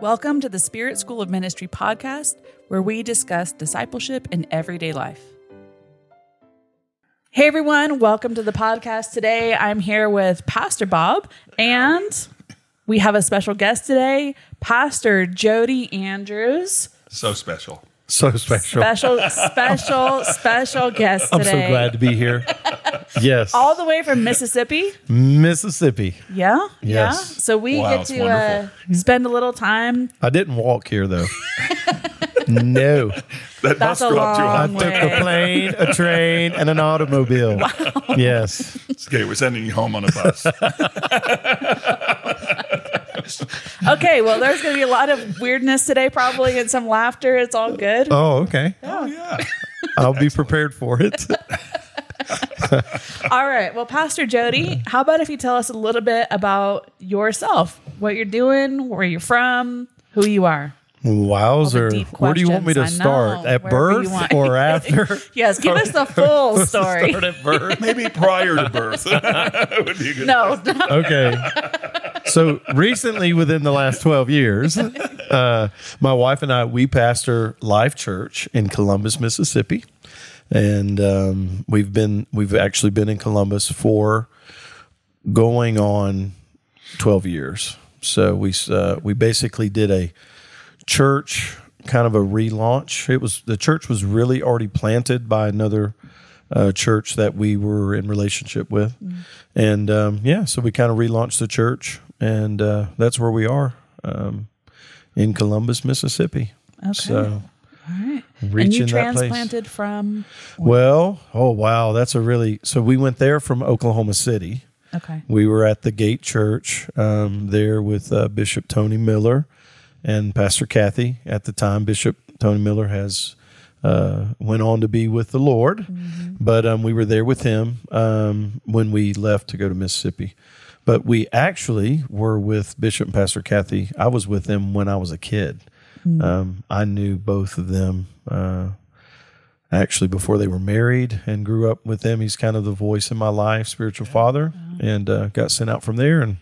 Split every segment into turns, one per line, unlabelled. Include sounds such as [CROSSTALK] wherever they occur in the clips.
Welcome to the Spirit School of Ministry podcast, where we discuss discipleship in everyday life. Hey everyone, welcome to the podcast today. I'm here with Pastor Bob, and we have a special guest today, Pastor Jody Andrews.
So special.
So special.
Special, [LAUGHS] special, special guest today.
I'm
today.
so glad to be here. [LAUGHS] Yes.
All the way from Mississippi.
Mississippi.
Yeah. Yeah.
Yes.
So we
Wow,
get
it's
to uh, spend a little time.
I didn't walk here though. [LAUGHS] no.
That
That's
must
a
drop you
long
I
off.
took
way.
a plane, a train, and an automobile. Yes.
Okay, we're sending you home on a bus. [LAUGHS]
Okay, well, there's going to be a lot of weirdness today, probably, and some laughter. It's all good.
Oh, okay.
oh yeah.
I'll be prepared for it. [LAUGHS]
All right. Well, Pastor Jody, how about if you tell us a little bit about yourself, what you're doing, where you're from, who you are?
Wowzer. Where do you want me to start? At
Wherever
birth or [LAUGHS] after?
Yes, give us the full [LAUGHS] story.
Start at birth. [LAUGHS]
Maybe prior to birth would be good.
No,
okay. So recently, within the last 12 years, uh, my wife and I, we pastor Life Church in Columbus, Mississippi. And um, we've been, we've actually been in Columbus for going on 12 years. So we, uh, we basically did a church kind of a relaunch. It was, the church was really already planted by another uh, church that we were in relationship with. And um, yeah, so we kind of relaunched the church, and uh, that's where we are um, in Columbus, Mississippi.
Okay.
So
all right. And you transplanted from.
Well, oh wow, that's a really so we went there from Oklahoma City.
Okay.
We were at the Gate Church um, there with uh, Bishop Tony Miller and Pastor Kathy at the time. Bishop Tony Miller has uh, went on to be with the Lord, but um, we were there with him um, when we left to go to Mississippi. But we actually were with Bishop and Pastor Kathy. I was with them when I was a kid. Um, I knew both of them. Uh, actually before they were married and grew up with them. He's kind of the voice in my life, spiritual father, and uh, got sent out from there and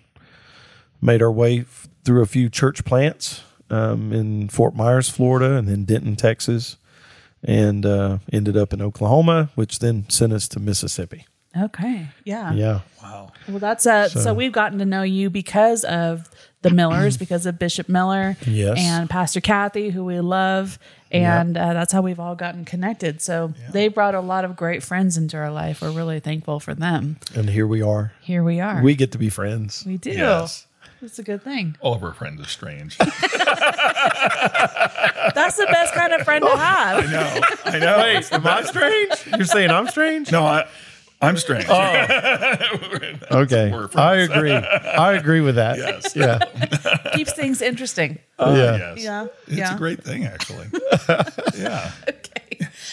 made our way f- through a few church plants um, in Fort Myers, Florida, and then Denton, Texas, and uh, ended up in Oklahoma, which then sent us to Mississippi.
Okay. Yeah.
Yeah.
Wow.
Well, that's uh so,
So-
we've gotten to know you because of the Millers, [CLEARS THROAT] because of Bishop Miller,
Yes.
and Pastor Kathy, who we love, and uh, that's how we've all gotten connected. So they brought a lot of great friends into our life. We're really thankful for them.
And here we are.
Here we are.
We get to be friends.
we do.
Yes.
It's a good thing.
All of our friends are strange. [LAUGHS]
That's the best kind of friend to oh, have.
I know. I know.
Wait, am I strange? You're saying I'm strange?
No, I, I'm strange. Oh. [LAUGHS] Okay.
I agree. I agree with that.
Yes.
Yeah. [LAUGHS]
Keeps things interesting.
yeah.
Yes.
Yeah.
It's
Yeah.
a great thing, actually. yeah.
Okay.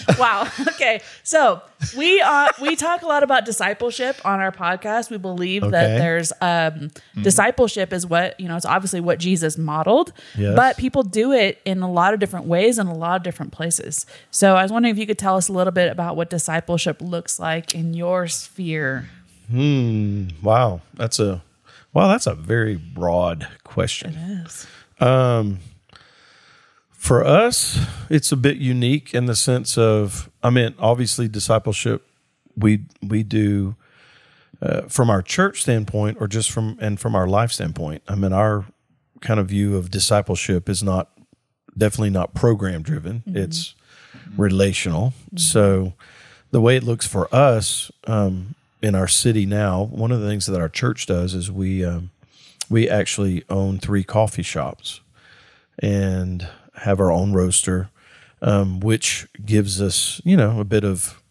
[LAUGHS] Wow. Okay. So we uh, we talk a lot about discipleship on our podcast. We believe that there's um, discipleship is what you know. It's obviously what Jesus modeled,
Yes.
but people do it in a lot of different ways in a lot of different places. So I was wondering if you could tell us a little bit about what discipleship looks like in your sphere.
Hmm. Wow. That's a wow. That's a very broad question.
Yes.
For us, it's a bit unique in the sense of, I mean, obviously discipleship. We we do uh, from our church standpoint, or just from and from our life standpoint. I mean, our kind of view of discipleship is not definitely not program driven. It's relational. So the way it looks for us um, in our city now, one of the things that our church does is we um, we actually own three coffee shops and have our own roaster, um, which gives us you know a bit of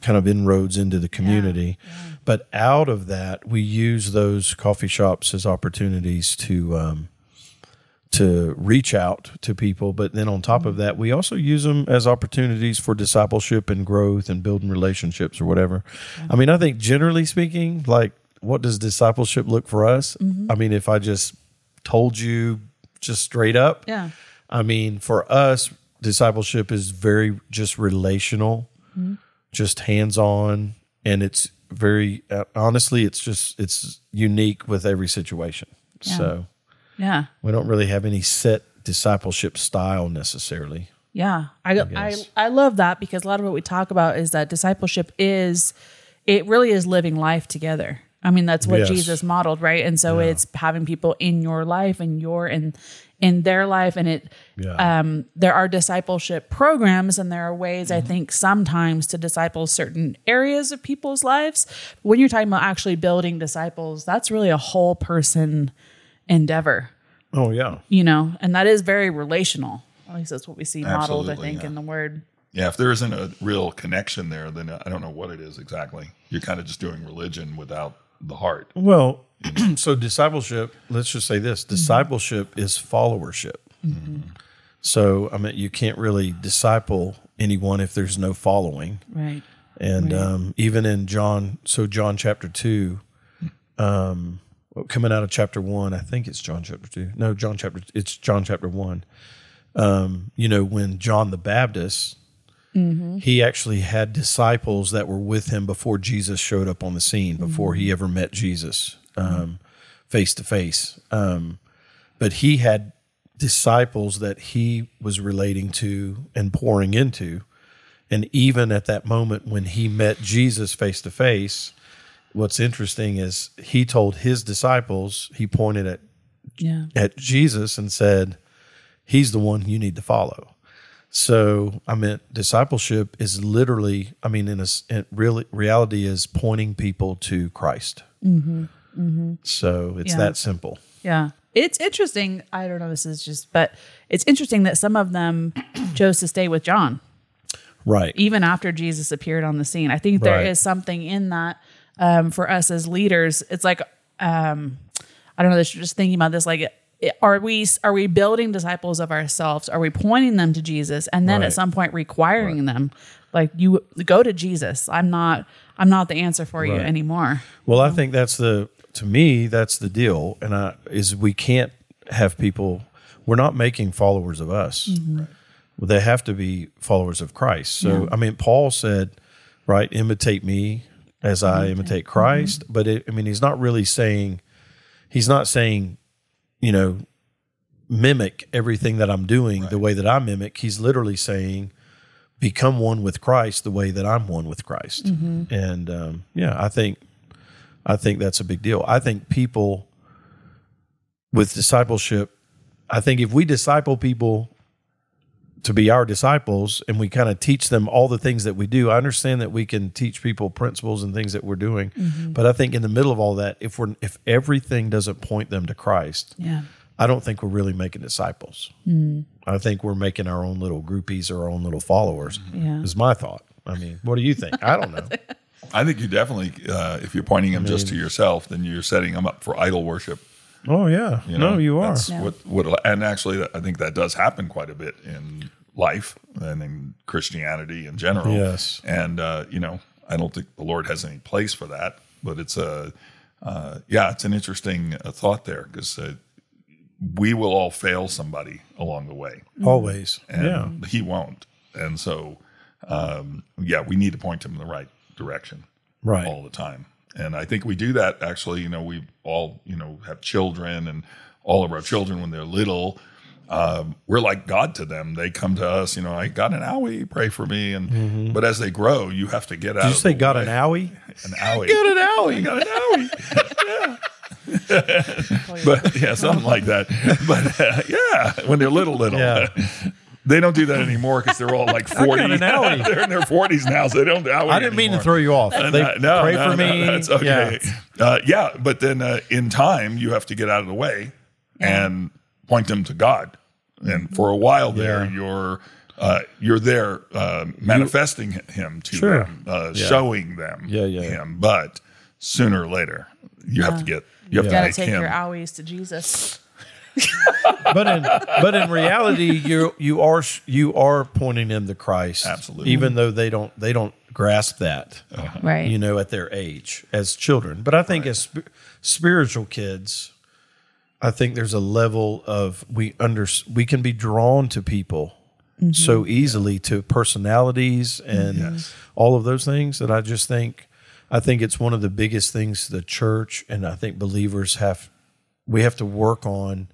kind of inroads into the community. But out of that, we use those coffee shops as opportunities to um, to reach out to people. But then on top of that, we also use them as opportunities for discipleship and growth and building relationships or whatever. I mean, I think generally speaking, like what does discipleship look for us? I mean, if I just told you just straight up,
Yeah.
I mean, for us, discipleship is very just relational, just hands on, and it's very uh, honestly, it's just it's unique with every situation. So
Yeah.
we don't really have any set discipleship style necessarily.
Yeah, I, I
guess.
I love that because a lot of what we talk about is that discipleship is it really is living life together. I mean, that's what
Yes.
Jesus modeled, right? And so it's having people in your life and your in in their life, and it
Yeah.
um, there are discipleship programs and there are ways
Mm-hmm.
I think sometimes to disciple certain areas of people's lives. When you're talking about actually building disciples, that's really a whole person endeavor
oh yeah.
you know, and that is very relational. At least that's what we see modeled, I think,
yeah.
in the word.
Yeah, if there isn't a real connection there, then I don't know what it is exactly. You're kind of just doing religion without the heart.
Well, [CLEARS THROAT] so discipleship, let's just say this discipleship is followership. So, I mean, you can't really disciple anyone if there's no following.
Right.
And um, even in John, so John chapter 2, um, coming out of chapter 1, I think it's John chapter 2. No, John chapter, it's John chapter 1. Um, you know, when John the Baptist, Mm-hmm. he actually had disciples that were with him before Jesus showed up on the scene, before he mm-hmm. ever met Jesus face to face. Um, But he had disciples that he was relating to and pouring into. And even at that moment when he met Jesus face to face, what's interesting is he told his disciples, he pointed at,
Yeah.
at Jesus and said, He's the one you need to follow. So, I mean, discipleship is literally, I mean, in a in really, reality is pointing people to Christ. So it's
Yeah.
that simple.
Yeah. It's interesting. I don't know. This is just, but it's interesting that some of them [CLEARS THROAT] chose to stay with John
Right.
even after Jesus appeared on the scene. I think there is
Right.
something in that um, for us as leaders. It's like, um, I don't know. Just thinking about this, like, are we are we building disciples of ourselves? Are we pointing them to Jesus, and then at some point requiring them, like, you go to Jesus. I'm not. I'm not the answer for you anymore.
Well, I think that's the to me that's the deal, and I is we can't have people. We're not making followers of us. Mm-hmm. Well, they have to be followers of Christ. So, I mean, Paul said, right, imitate me as I imitate Christ. But it, I mean, he's not really saying, he's not saying, you know, mimic everything that I'm doing the way that I mimic. He's literally saying, become one with Christ the way that I'm one with Christ. And um, yeah, I think I think that's a big deal. I think people with discipleship, I think if we disciple people to be our disciples and we kind of teach them all the things that we do, I understand that we can teach people principles and things that we're doing. But I think in the middle of all that, if we're if everything doesn't point them to Christ,
Yeah.
I don't think we're really making disciples. I think we're making our own little groupies or our own little followers.
Yeah.
Is my thought. I mean, what do you think? I don't know. [LAUGHS]
I think you definitely, uh, if you're pointing them just to yourself, then you're setting them up for idol worship.
Oh yeah,
You know?
no, you are.
That's
Yeah.
what, what, and actually, I think that does happen quite a bit in life and in Christianity in general.
Yes.
And, uh, you know, I don't think the Lord has any place for that, but it's a, uh, yeah, it's an interesting uh, thought there because uh, we will all fail somebody along the way
Always.
and
yeah.
he won't. And so, um, yeah, we need to point him in the right direction
Right.
all the time. And I think we do that actually. You know, we all, you know, have children and all of our children when they're little, um, we're like God to them. They come to us, you know, I got an owie, pray for me. And, but as they grow, you have to get out
Mm-hmm. Did you
of
say got
way. [LAUGHS]
an owie?
An [LAUGHS] owie.
Got an owie.
got an owie. yeah. [LAUGHS] but yeah, something like that. But uh, yeah, when they're little, little.
Yeah.
They don't do that anymore because they're all like [LAUGHS] 40.
an [LAUGHS]
they're in their 40s now, so they don't owie
I didn't mean to throw you off. They
Uh, no,
pray
no,
for
no,
me.
that's okay.
Yeah.
Uh, yeah, but then uh, in time, you have to get out of the way and point them to God. And for a while there,
Yeah.
you're uh, you're there uh, manifesting Him to
Sure.
them, uh, showing them
Yeah, yeah, yeah.
Him. But sooner or later, you have to get you have
You
to
got to
make
take
Him.
your owies to Jesus. [LAUGHS]
but in but in reality, you you are you are pointing them to Christ.
Absolutely.
Even though they don't they don't grasp that. Uh-huh.
Right.
you know, at their age as children. But I think as sp- spiritual kids, I think there's a level of we under we can be drawn to people mm-hmm. so easily to personalities and mm-hmm.
Yes.
all of those things that I just think I think it's one of the biggest things the church and I think believers have we have to work on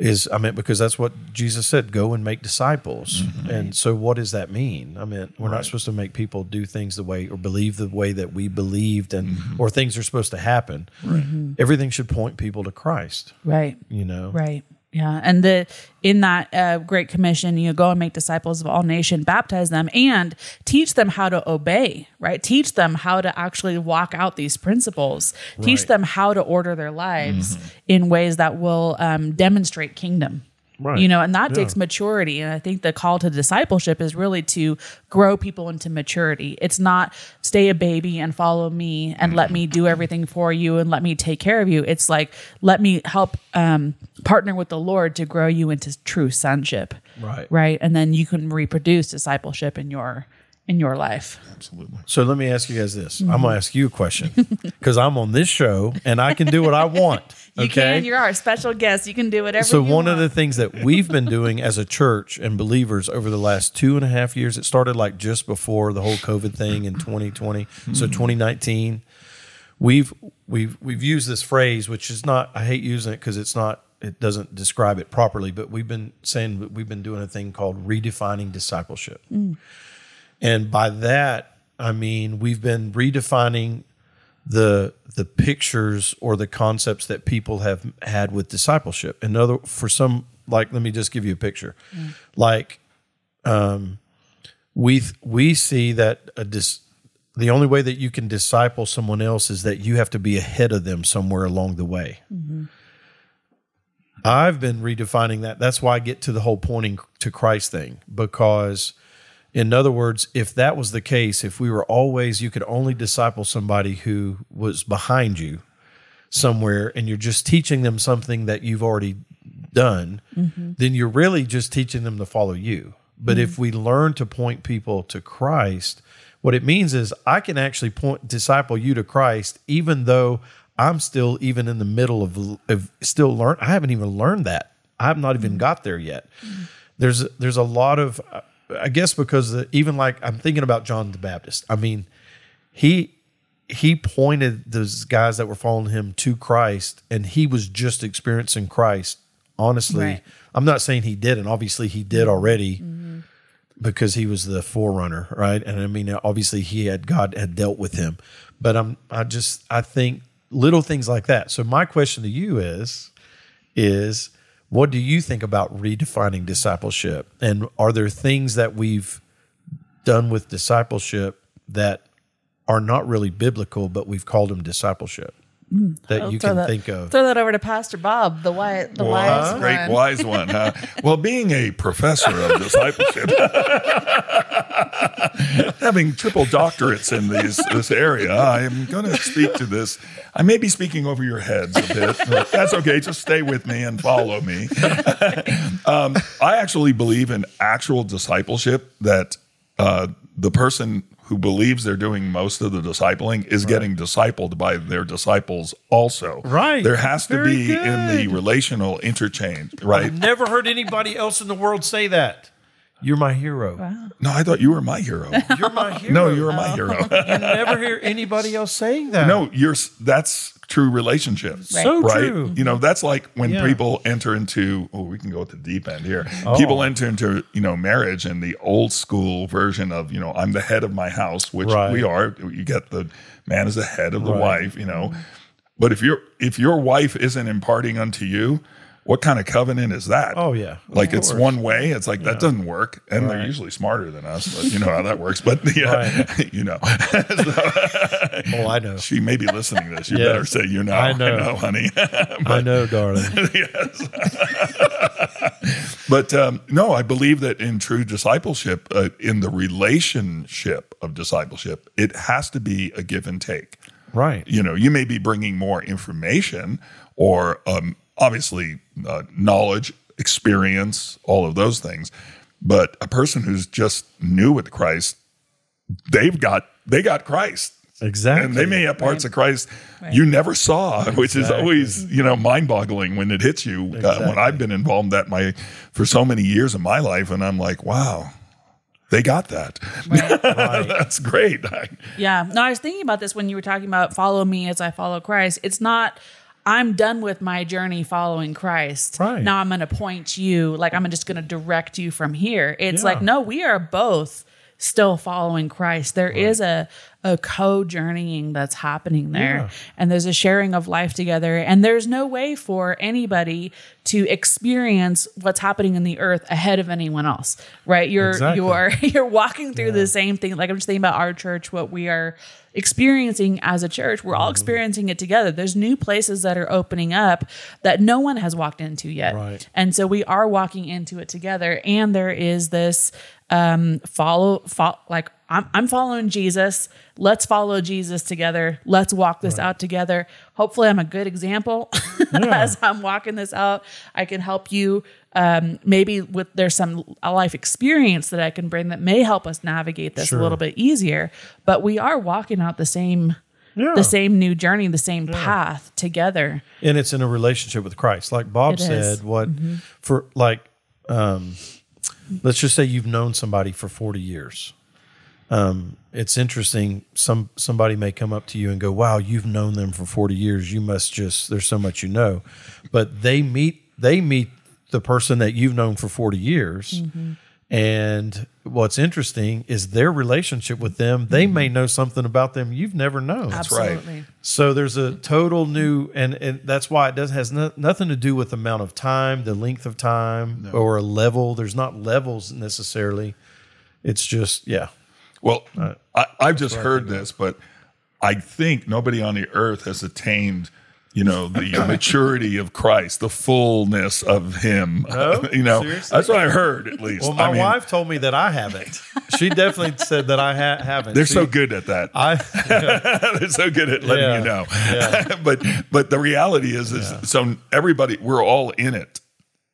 is I mean because that's what Jesus said, go and make disciples. Mm-hmm. And so what does that mean? I mean, we're not supposed to make people do things the way or believe the way that we believed and mm-hmm. or things are supposed to happen. Mm-hmm. Everything should point people to Christ,
Right.
you know.
Right. Yeah. And the in that uh, great commission, you go and make disciples of all nation, baptize them and teach them how to obey, right? Teach them how to actually walk out these principles. Teach them how to order their lives in ways that will um, demonstrate kingdom.
Right.
You know, and that
Yeah.
takes maturity. And I think the call to discipleship is really to grow people into maturity. It's not stay a baby and follow me and let me do everything for you and let me take care of you. It's like, let me help um, partner with the Lord to grow you into true sonship.
Right.
Right. And then you can reproduce discipleship in your in your life.
Absolutely.
So let me ask you guys this. I'm going to ask you a question [LAUGHS] because I'm on this show and I can do what I want. [LAUGHS]
You
okay.
can, you're our special guest. You can do whatever
so one
want.
of the things that we've been doing as a church and believers over the last two and a half years it started like just before the whole covid thing in 2020 so mm-hmm. 2019 we've we've we've used this phrase which is not i hate using it because it's not it doesn't describe it properly but we've been saying that we've been doing a thing called redefining discipleship mm. And by that i mean we've been redefining the the pictures or the concepts that people have had with discipleship. In other, for some, like let me just give you a picture. Like, um, we we see that a dis, the only way that you can disciple someone else is that you have to be ahead of them somewhere along the way. I've been redefining that. That's why I get to the whole pointing to Christ thing because in other words, if that was the case, if we were always, you could only disciple somebody who was behind you somewhere and you're just teaching them something that you've already done, mm-hmm. then you're really just teaching them to follow you. But if mm-hmm. we learn to point people to Christ, what it means is I can actually point disciple you to Christ, even though I'm still even in the middle of, of still learn. I haven't even learned that. I have not even mm-hmm. got there yet. There's there's a lot of uh, I guess because the, even like I'm thinking about John the Baptist. I mean, he he pointed those guys that were following him to Christ, and he was just experiencing Christ. Honestly,
Right.
I'm not saying he didn't. Obviously, he did mm-hmm. already mm-hmm. because he was the forerunner, right? And I mean, obviously, he had God had dealt with him. But I'm I just I think little things like that. So my question to you is is what do you think about redefining discipleship? And are there things that we've done with discipleship that are not really biblical, but we've called them discipleship that you can
that-
think of?
Throw that over to Pastor Bob, the wise, the wise
great
one.
wise one. Huh? [LAUGHS] well, being a professor of discipleship, [LAUGHS] having triple doctorates in these this area, I am going to speak to this. I may be speaking over your heads a bit, but that's okay. Just stay with me and follow me. [LAUGHS] um, I actually believe in actual discipleship. That uh, the person who believes they're doing most of the discipling is getting discipled by their disciples also.
Right.
There has to
Very
be in the relational interchange, right?
I've never heard anybody else in the world say that. You're my hero.
No, I thought you were my hero. [LAUGHS]
You're my hero.
No, you were my hero. [LAUGHS]
You never hear anybody else saying that.
no, you're that's true relationships.
Right.
so
Right.
true.
You know, that's like when
Yeah.
people enter into oh, we can go at the deep end here.
Oh.
People enter into, you know, marriage and the old school version of, you know, I'm the head of my house, which
Right.
we are. You get the man is the head of the
Right.
wife, you know. But if your if your wife isn't imparting unto you, what kind of covenant is that?
Oh, yeah.
Like it's one way. It's like that doesn't work. And they're usually smarter than us, but you know how that works. But yeah, [LAUGHS] you know. [LAUGHS]
Oh, [LAUGHS] I know.
She may be listening to this. You
Yes.
better say you know.
I know.
honey.
I know, darling. yes.
but um, no, I believe that in true discipleship, uh, in the relationship of discipleship, it has to be a give and take.
Right.
You know, you may be bringing more information or um, obviously uh, knowledge, experience, all of those things. But a person who's just new with Christ, they've got they got Christ.
Exactly.
And they may have parts of Christ you never saw, [LAUGHS] which is always you know mind boggling when it hits you. Uh, when I've been involved that my for so many years of my life, and I'm like, wow, they got that. [LAUGHS] That's great. [LAUGHS]
Yeah. No, I was thinking about this when you were talking about follow me as I follow Christ. It's not, I'm done with my journey following Christ.
Right.
Now I'm going to point you, like I'm just going to direct you from here. It's
Yeah.
like, no, we are both still following Christ. There is a a co-journeying that's happening there.
Yeah.
And there's a sharing of life together. And there's no way for anybody to experience what's happening in the earth ahead of anyone else. Right. You're
Exactly.
you're [LAUGHS] you're walking through the same thing. Like I'm just thinking about our church, what we are experiencing as a church. We're all
Mm-hmm.
experiencing it together. There's new places that are opening up that no one has walked into yet.
Right.
And so we are walking into it together. And there is this um follow, follow like I'm, I'm following Jesus. Let's follow Jesus together. Let's walk this out together. Hopefully, I'm a good example [LAUGHS] as I'm walking this out. I can help you. Um, maybe with there's some a life experience that I can bring that may help us navigate this
Sure.
a little bit easier. But we are walking out the same
Yeah.
the same new journey, the same path together.
and it's in a relationship with Christ. Like Bob
It is.
said, what for like um let's just say you've known somebody for 40 years. Um it's interesting some somebody may come up to you and go, "Wow, you've known them for 40 years. You must just there's so much you know." But they meet they meet the person that you've known for 40 years. Mm-hmm. And what's interesting is their relationship with them. They mm-hmm. may know something about them you've never known.
right.
Absolutely.
So there's a total new, and, and that's why it does has no, nothing to do with the amount of time, the length of time, or a level. There's not levels necessarily. It's just yeah,
Well, uh, I, I've just heard this, but I think nobody on the earth has attained, you know, the [COUGHS] maturity of Christ, the fullness of Him.
Oh, [LAUGHS]
you know,
seriously?
that's what I heard at least.
Well, my
I mean,
wife told me that I haven't. She definitely said that I ha- haven't.
They're
She-
so good at that.
I [LAUGHS]
they're so good at letting
Yeah.
you know.
Yeah. [LAUGHS]
but but the reality is, is so everybody we're all in it.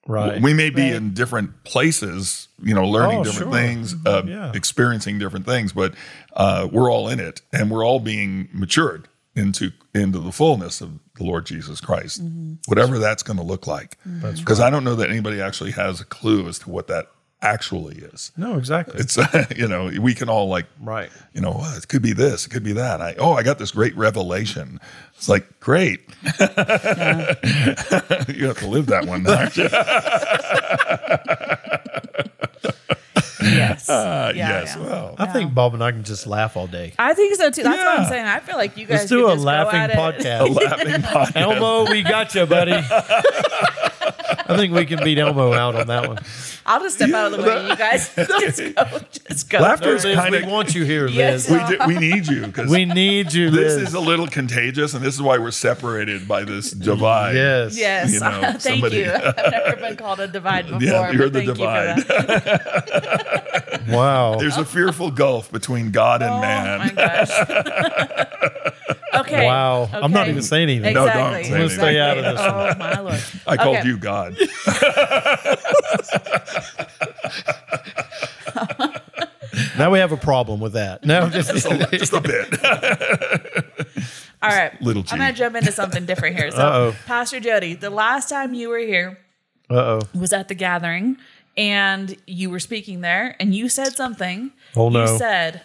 right.
We may be
Right.
in different places, you know, learning
Oh,
different
sure.
things, uh,
Yeah.
experiencing different things, but uh, we're all in it, and we're all being matured into into the fullness of the Lord Jesus Christ, whatever that's going to look like. Mm-hmm. Because I don't know that anybody actually has a clue as to what that actually is.
no, exactly.
It's [LAUGHS] you know we can all like
right.
you know "Oh, it could be this, it could be that. I oh I got this great revelation. It's like great. [LAUGHS] you have to live that one. aren't you? [LAUGHS]
Yes.
Uh, [LAUGHS]
Yeah,
yes.
yeah.
Well,
I think Bob and I can just laugh all day.
I think so too. That's what I'm saying. I feel like you guys
Let's do
could
a
just go
laughing
at it.
podcast. [LAUGHS]
laughing [LAUGHS] podcast.
Elmo, we got you, buddy. I think we can beat Elmo out on that one.
I'll just step out of the way. You guys [LAUGHS] just go. Just go.
Laughter is
Liz,
kind
we
of
want you here,
Yes.
Liz.
we, do, we need you because
We need you,
this
Liz.
is a little contagious, and this is why we're separated by this divide.
yes.
Yes.
You know, [LAUGHS]
thank
somebody-
you. I've never been called a divide [LAUGHS] before.
Yeah, you're the
divide. you.
Wow.
There's a fearful gulf between God and
Oh
man.
My gosh. okay.
Wow. I'm not even saying anything.
No, don't
Exactly.
say anything.
Stay out of this
Oh my lord.
I called
Okay.
you God. [LAUGHS]
Now we have a problem with that. No, just,
just, a, just a bit. [LAUGHS]
All right.
Little
I'm going to jump into something different here. So,
Uh-oh.
Pastor Jody, the last time you were here
uh oh.
was at the gathering and you were speaking there and you said something.
Oh, no.
You said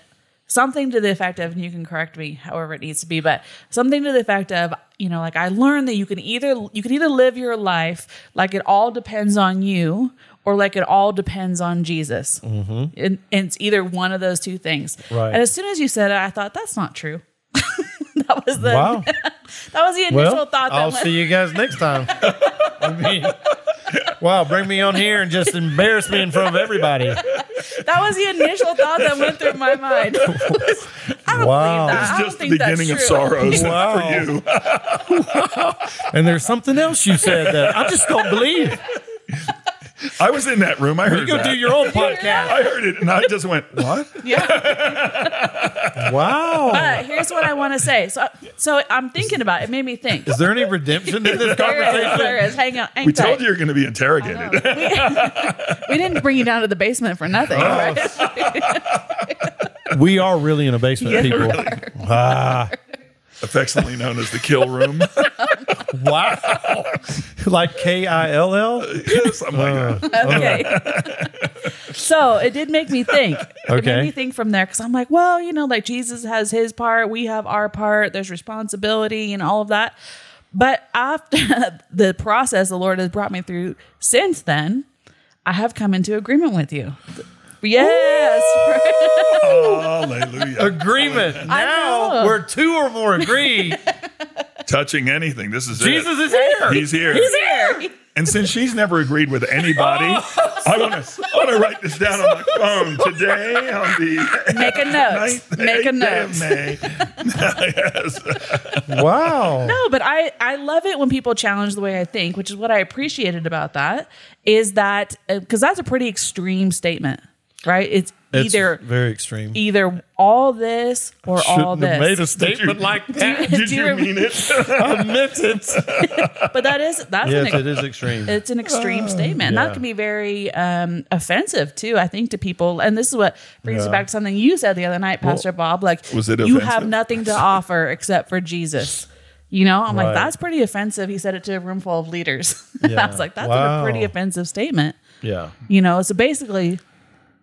something to the effect of, and you can correct me however it needs to be, but something to the effect of, you know, like I learned that you can either you can either live your life like it all depends on you or like it all depends on Jesus. Mm-hmm. And, and it's either one of those two things.
Right.
And as soon as you said it, I thought that's not true. [LAUGHS] that was the
Wow. [LAUGHS]
that was the initial
Well,
thought that
I'll
went,
see you guys next time. [LAUGHS] I mean, wow, bring me on here and just embarrass me in front of everybody.
That was the initial thought that went through my mind. [LAUGHS] I don't
Wow.
believe that. I don't
just the
think
beginning of sorrows
Wow.
for you. wow. [LAUGHS]
And there's something else you said that I just don't believe.
I was in that room. I heard
You go
that.
do your own [LAUGHS] podcast.
I heard it, and I just went, "What?"
Yeah. [LAUGHS]
Wow.
But here's what I want to say. So, so I'm thinking about it. It made me think.
Is there any redemption in this conversation? [LAUGHS]
There is. Hang on. Hang
We
tight.
told you you're going to be interrogated.
We didn't bring you down to the basement for nothing,
Oh.
right?
We are really in a basement,
Yeah,
people. Ah.
We affectionately known as the kill room. [LAUGHS]
wow. like K I L L?
Yes, something like uh, [LAUGHS] that.
okay. so it did make me think. It
Okay.
made me think from there because I'm like, well, you know, like Jesus has his part, we have our part. There's responsibility and all of that. But after [LAUGHS] the process the Lord has brought me through since then, I have come into agreement with you. Yes. [LAUGHS]
Hallelujah.
Agreement. Now, we're two or more agree, [LAUGHS]
Touching anything. This is
Jesus
it.
is here.
He's here.
He's here.
And since she's never agreed with anybody, oh. I want to I want to write this down on my phone today on the
Make a note.
ninth-
Make a
eighth day of
note.
May. [LAUGHS] yes.
wow.
No, but I I love it when people challenge the way I think, which is what I appreciated about that. Is that uh, because that's a pretty extreme statement, right? It's,
It's
either
very extreme.
either all this or all
Shouldn't have made a
this.
statement [LAUGHS] like that.
Did
Do
you
you-
mean it? [LAUGHS]
I meant it. [LAUGHS]
But that is that's
Yes,
an,
it is extreme.
it's an extreme statement.
Yeah.
That can be very um, offensive too, I think, to people. And this is what brings
Yeah.
it back to something you said the other night, Pastor Bob. Like,
Was it
you
offensive?
have nothing to offer except for Jesus. You know, I'm
Right.
like, that's pretty offensive. He said it to a room full of leaders.
Yeah.
I was like, that's
Wow.
a pretty offensive statement.
yeah.
You know, so basically,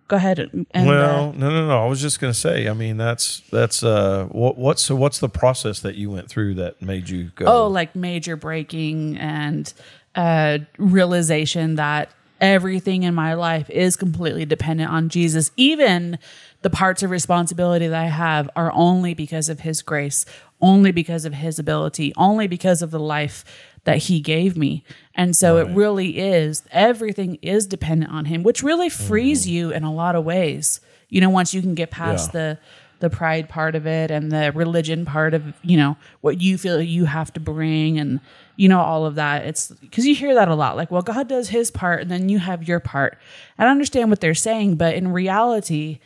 go ahead and, and
Well,
uh,
no, no, no. I was just going to say. I mean, that's that's uh, what what's so what's the process that you went through that made you go?
oh, like major breaking and uh, realization that everything in my life is completely dependent on Jesus. Even the parts of responsibility that I have are only because of His grace, only because of His ability, only because of the life that He gave me. And so it really is, everything is dependent on Him, which really frees mm-hmm. you in a lot of ways. You know, once you can get past
Yeah.
the the pride part of it and the religion part of you know what you feel you have to bring and you know all of that it's because you hear that a lot like well god does his part and then you have your part and i understand what they're saying but in reality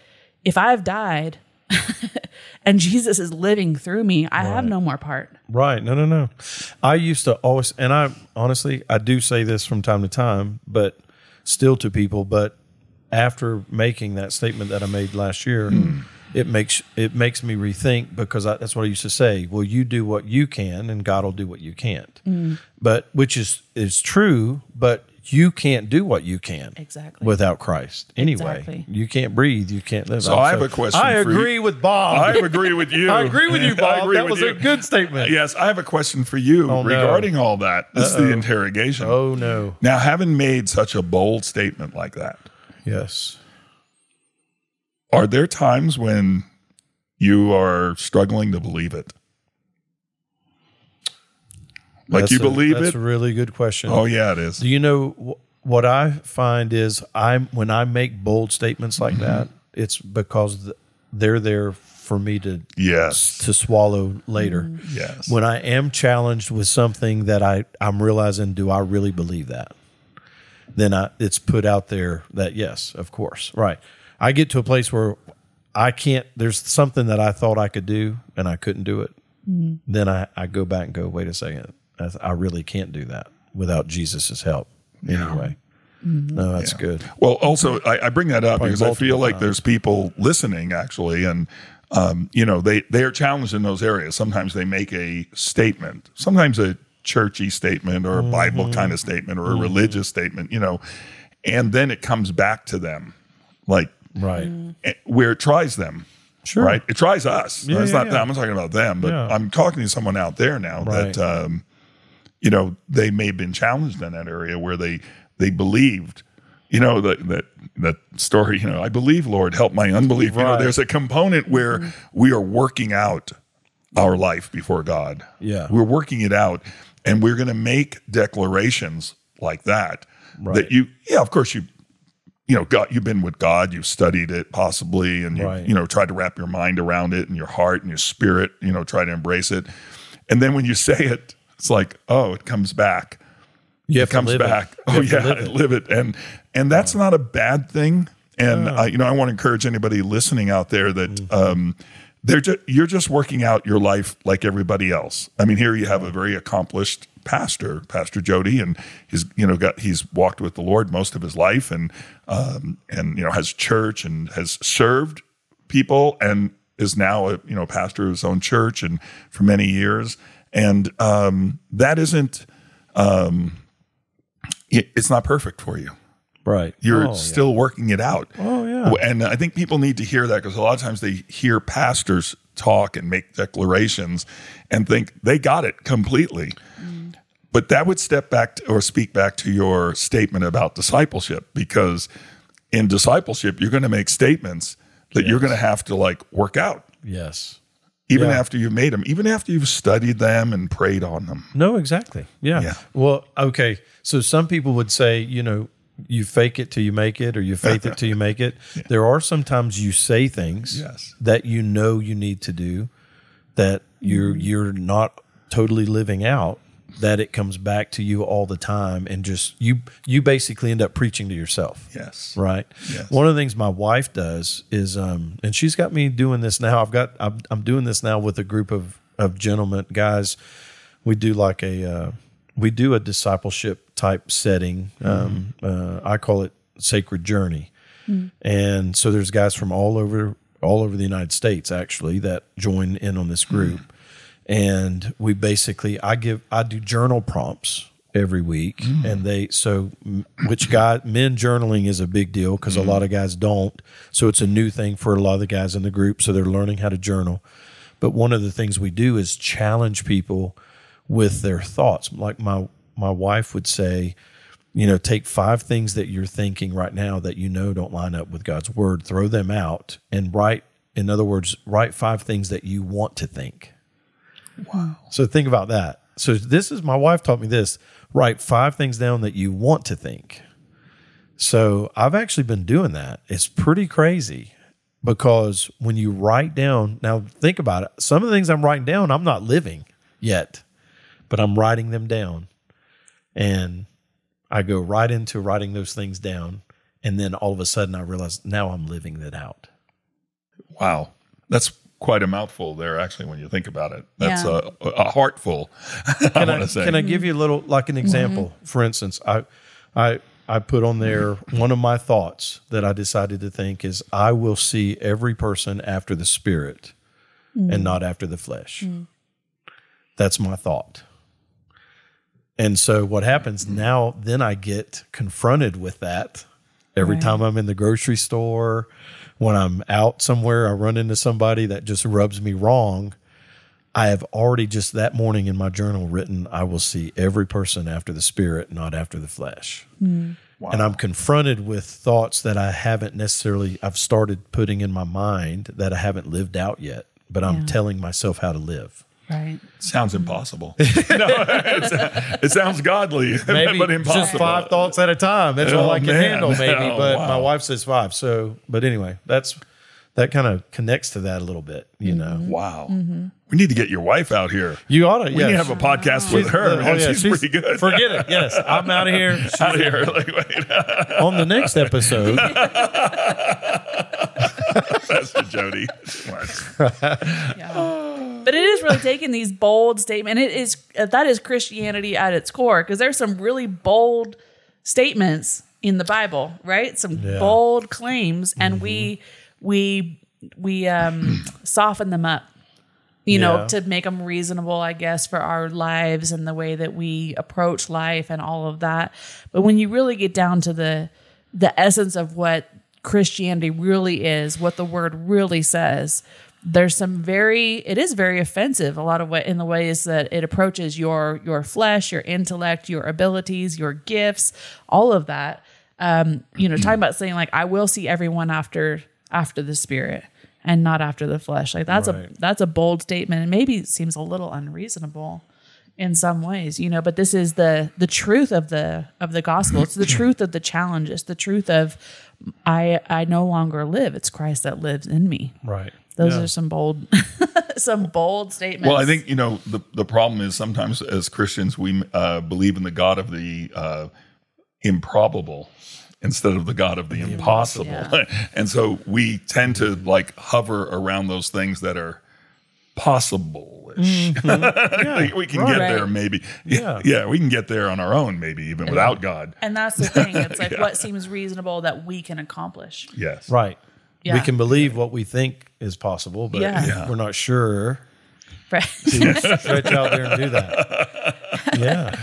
if i've died [LAUGHS] and jesus is living through me i have no more part
Right. No, no, no. I used to always, and I honestly, I do say this from time to time, but still to people. But after making that statement that I made last year, hmm. it makes it makes me rethink because I, that's what I used to say. Well, you do what you can, and God will do what you can't. Hmm. But which is is true, but you can't do what you can
Exactly.
without Christ. Anyway,
Exactly.
you can't breathe. You can't live.
So I have a question
I
for you.
agree with Bob.
I agree with you. [LAUGHS]
I agree with you, [LAUGHS] Bob. That was
you.
a good statement.
Yes, I have a question for you
Oh, no.
regarding all that. This is the interrogation.
Oh no.
Now, having made such a bold statement like that,
Yes.
are there times when you are struggling to believe it? Like
That's
you
a-
believe
that's
it?
That's a really good question.
Oh, yeah, it is.
Do you know wh- what I find is I when I make bold statements like
Mm-hmm.
that, it's because th- they're there for me to
Yes.
to swallow later.
Yes.
When I am challenged with something that I I'm realizing, do I really believe that? Then I it's put out there that yes, of course, right. I get to a place where I can't. There's something that I thought I could do and I couldn't do it. Then I I go back and go, wait a second, I, I really can't do that without Jesus' help. Anyway, no, that's good.
Well, also, I, I bring that up because I feel like
times.
there's people listening actually, and um, you know they they are challenged in those areas. Sometimes they make a statement, sometimes a churchy statement or a Bible
Mm-hmm.
kind of statement or a religious statement, you know, and then it comes back to them, like
Right.
eh, where it tries them.
Sure.
Right. It tries us.
Yeah,
it's
yeah,
not
yeah.
them. I'm not talking about them, but
Yeah.
I'm talking to someone out there now
Right.
that um, you know they may have been challenged in that area where they they believed you know that that that story you know i believe lord help my unbelief you know there's a component where mm-hmm. we are working out our life before god
Yeah.
we're working it out and we're going to make declarations like that
Right.
that you yeah of course you you know god you've been with god you've studied it possibly and you
Right.
you know tried to wrap your mind around it and your heart and your spirit you know try to embrace it and then when you say it it's like oh it comes back
You have
it comes back.
It.
Oh
You have to
yeah,
live [LAUGHS] it.
live it, and and that's not a bad thing. And uh, you know, I want to encourage anybody listening out there that
Mm-hmm.
um, they're just you're just working out your life like everybody else. I mean, here you have a very accomplished pastor, Pastor Jody, and he's you know got he's walked with the Lord most of his life, and um, and you know has church and has served people, and is now a you know pastor of his own church, and for many years, and um, that isn't it- it's not perfect for you.
Right.
You're
Oh, yeah.
still working it out.
Oh, yeah.
And I think people need to hear that because a lot of times they hear pastors talk and make declarations and think they got it completely. But that would step back to, or speak back to your statement about discipleship because in discipleship, you're going to make statements that you're going to have to like work out
Yes.
Even
Yeah.
after you've made them, even after you've studied them and prayed on them.
No, exactly. Yeah.
Yeah.
Well, okay. So some people would say, you know, you fake it till you make it, or you faith it till you make it. [LAUGHS] There are sometimes you say things
Yes.
that you know you need to do that you're you're not totally living out. That it comes back to you all the time, and just you you basically end up preaching to yourself.
Yes.
Right.
Yes.
One of the things my wife does is, um, and she's got me doing this now. I've got, I'm, I'm doing this now with a group of, of gentlemen, guys. We do like a, uh, we do a discipleship type setting. Um, uh, I call it sacred journey. And so there's guys from all over, all over the United States actually that join in on this group. And we basically, I give, I do journal prompts every week. Mm. And they so which guy men journaling is a big deal because a mm-hmm. lot of guys don't. So it's a new thing for a lot of the guys in the group. So they're learning how to journal. But one of the things we do is challenge people with their thoughts. Like my my wife would say you know take five things that you're thinking right now that you know don't line up with God's word throw them out and write in other words write five things that you want to think so think about that. So this is my wife taught me this. Write five things down that you want to think. So I've actually been doing that. It's pretty crazy because when you write down, now think about it. Some of the things I'm writing down, I'm not living yet, but I'm writing them down. And I go right into writing those things down. And then all of a sudden I realize now I'm living that out.
Wow. That's quite a mouthful there, actually, when you think about it. That's
Yeah.
a, a heartful, [LAUGHS] I
can I,
want to say.
can I give you a little like an example? Mm-hmm. For instance, I I I put on there one of my thoughts that I decided to think is I will see every person after the spirit and mm. not after the flesh. Mm. That's my thought. And so what happens now then I get confronted with that every
Right.
time I'm in the grocery store, when I'm out somewhere I run into somebody that just rubs me wrong. I have already just that morning in my journal written, I will see every person after the spirit, not after the flesh. Hmm. And I'm confronted with thoughts that I haven't necessarily, I've started putting in my mind that I haven't lived out yet, but I'm
Yeah.
telling myself how to live.
Right.
Sounds impossible. [LAUGHS] [LAUGHS] no, it's, it sounds godly, [LAUGHS] but impossible.
just five thoughts at a time. That's all
Oh,
I can
man.
handle, maybe.
Oh,
but
wow.
my wife says five. So, but anyway, that's that kind of connects to that a little bit, you know. Mm-hmm.
Wow. Mm-hmm. We need to get your wife out here.
You ought to,
We need to have a podcast with her.
Oh,
oh
yeah,
she's, pretty good.
Forget it. Yes, I'm out of here. She's
out of here. Like, wait,
on the next episode.
Pastor Jody.
But it is really taking these bold statements. It is that is Christianity at its core because there's some really bold statements in the Bible, right? Some
Yeah.
bold claims, and we we we um, [CLEARS THROAT] soften them up, you know, to make them reasonable, I guess, for our lives and the way that we approach life and all of that. But when you really get down to the the essence of what Christianity really is, what the word really says, there's some very it is very offensive a lot of way in the ways that it approaches your your flesh, your intellect, your abilities, your gifts, all of that. Um, you know, talking about saying like I will see everyone after after the spirit and not after the flesh. Like that's a that's a bold statement and maybe it seems a little unreasonable in some ways, you know, but this is the the truth of the of the gospel. It's the truth of the challenge. It's the truth of I I no longer live. It's Christ that lives in me.
Right.
Those
Yeah.
are some bold [LAUGHS] some bold statements.
Well, I think you know the the problem is sometimes as Christians we uh, believe in the God of the uh, improbable instead of the God of the impossible,
Yeah. [LAUGHS]
and so we tend to like hover around those things that are possible-ish. [LAUGHS]
Yeah,
we can
right.
get there maybe. Yeah.
Yeah.
yeah, we can get there on our own maybe even without God.
and that's the thing. It's like what seems reasonable that we can accomplish.
Yes,
Right.
Yeah.
We can believe what we think is possible, but
Yeah.
Yeah.
we're not sure
Right.
to stretch out there and do that. Yeah.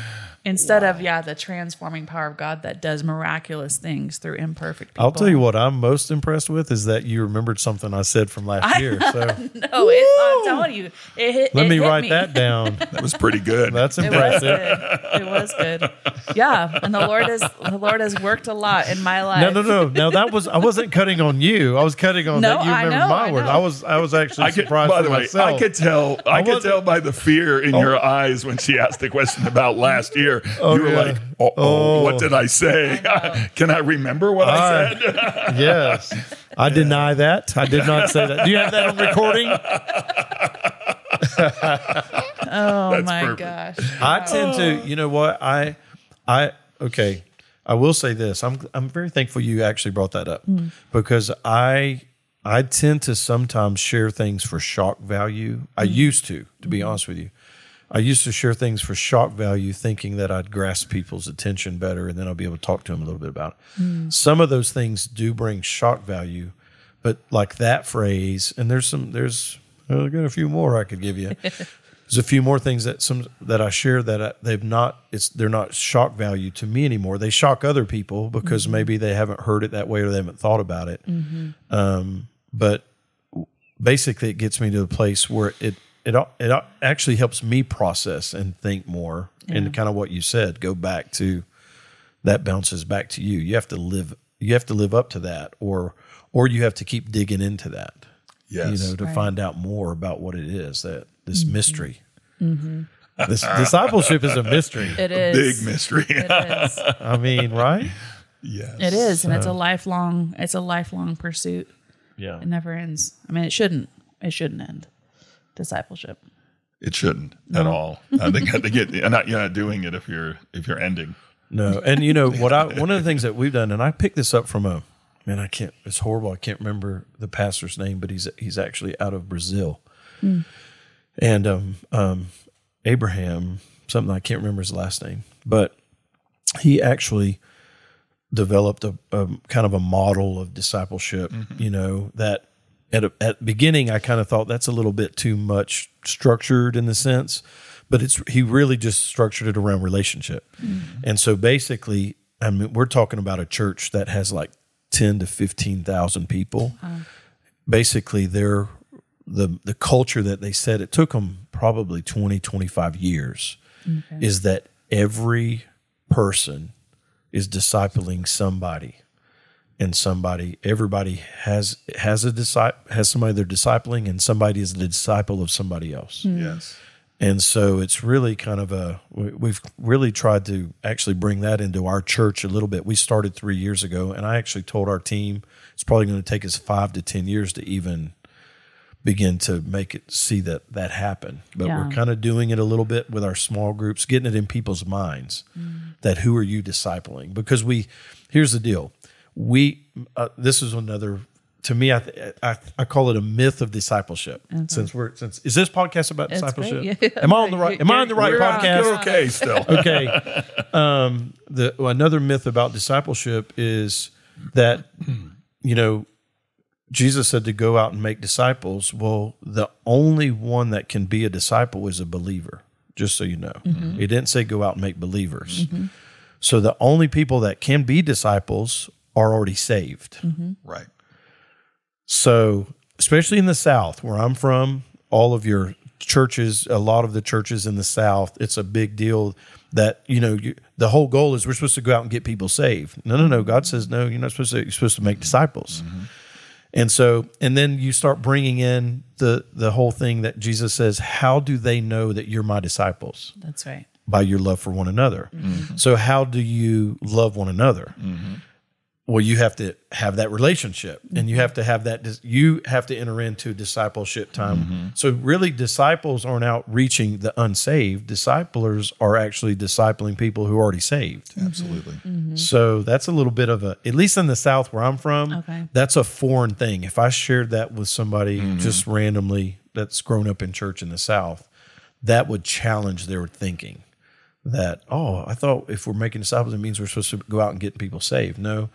Instead of yeah, the transforming power of God that does miraculous things through imperfect people.
I'll tell you what I'm most impressed with is that you remembered something I said from last year. [LAUGHS] So
No, it's, I'm telling you, it hit.
let
it
me
hit
write
me.
that down. [LAUGHS]
That was pretty good.
That's
It was
impressive.
good. It was good. Yeah, and the Lord has the Lord has worked a lot in my life.
No, no, no. Now that was I wasn't cutting on you. I was cutting on
No,
that you
I
remember
know,
my
I
word.
know.
I was I was actually
I could,
surprised
by
for
the way,
myself.
I could tell. I, could tell by the fear in oh. your eyes when she asked the question about last year. Oh, you were
yeah.
like, "Oh,
Oh.
what did I say? [LAUGHS] Can I remember what I
I-
said?" [LAUGHS]
yes. I deny that. I did not say that. Do you have that on recording? [LAUGHS]
Oh
That's
my
perfect.
gosh.
I tend to, you know what? I I okay. I will say this. I'm I'm very thankful you actually brought that up mm. because I I tend to sometimes share things for shock value. I mm. used to, to be mm-hmm. honest with you. I used to share things for shock value, thinking that I'd grasp people's attention better and then I'll be able to talk to them a little bit about it. Mm. Some of those things do bring shock value, but like that phrase, and there's some, there's, well, I got a few more I could give you. [LAUGHS] There's a few more things that some that I share that I, they've not it's they're not shock value to me anymore. They shock other people because mm-hmm. maybe they haven't heard it that way or they haven't thought about it. Mm-hmm. Um, but basically, it gets me to a place where it it it actually helps me process and think more. And kind of what you said, go back to that bounces back to you. You have to live you have to live up to that, or or you have to keep digging into that
Yes.
you know, to
Right.
find out more about what it is that this mm-hmm. mystery. Mm-hmm. This discipleship is a mystery. [LAUGHS]
It is
Big mystery.
It is. [LAUGHS]
I mean, right?
yes.
It is, and it's a lifelong. It's a lifelong pursuit.
Yeah.
It never ends. I mean, it shouldn't. It shouldn't end. Discipleship.
It shouldn't at all. I think I think it, you're not you're not doing it if you're if you're ending.
No, and you know [LAUGHS] what? I one of the things that we've done, and I picked this up from a man. I can't. It's horrible. I can't remember the pastor's name, but he's he's actually out of Brazil, and um um Abraham something I can't remember his last name, but he actually developed a, a kind of a model of discipleship. You know that at a, at beginning I kind of thought that's a little bit too much structured in the sense, but it's he really just structured it around relationship. Mm. And so basically, I mean, we're talking about a church that has like ten to fifteen thousand people. Uh-huh. Basically, they're the the culture that they said it took them probably 20 25 years is that every person is discipling somebody and somebody. Everybody has has a disciple has somebody they're discipling and somebody is the disciple of somebody else. Hmm.
Yes.
and so it's really kind of a we- we've really tried to actually bring that into our church a little bit. We started three years ago and i actually told our team it's probably going to take us five to ten years to even begin to make it see that that happen. But
Yeah.
we're kind of doing it a little bit with our small groups getting it in people's minds hmm. that who are you discipling? Because we here's the deal we uh, this is another to me I, th- I I call it a myth of discipleship since we're since is this podcast about
It's
discipleship
great. [LAUGHS] Yeah.
am I on the right am I on the right
You're on.
podcast
You're okay still. [LAUGHS]
okay. Um, the well, another myth about discipleship is that you know Jesus said to go out and make disciples. Well, the only one that can be a disciple is a believer. Just so you know, he didn't say go out and make believers. So the only people that can be disciples are already saved. Mm-hmm.
Right.
So, especially in the South, where I'm from, all of your churches, a lot of the churches in the South, it's a big deal that you know you, the whole goal is we're supposed to go out and get people saved. No, no, no. God says no. You're not supposed to. You're supposed to make disciples. Mm-hmm. And so, and then you start bringing in the the whole thing that Jesus says. How do they know that you're my disciples?
That's right.
by your love for one another. Mm-hmm. So, how do you love one another? Well, you have to have that relationship, and you mm-hmm. have to have that. You have to enter into discipleship time. Mm-hmm. So, really, disciples aren't out reaching the unsaved. Disciplers are actually discipling people who are already saved. Mm-hmm.
Absolutely.
So that's a little bit of a, at least in the South where I'm from,
Okay.
that's a foreign thing. If I shared that with somebody just randomly that's grown up in church in the South, that would challenge their thinking that, oh, I thought if we're making disciples, it means we're supposed to go out and get people saved. No,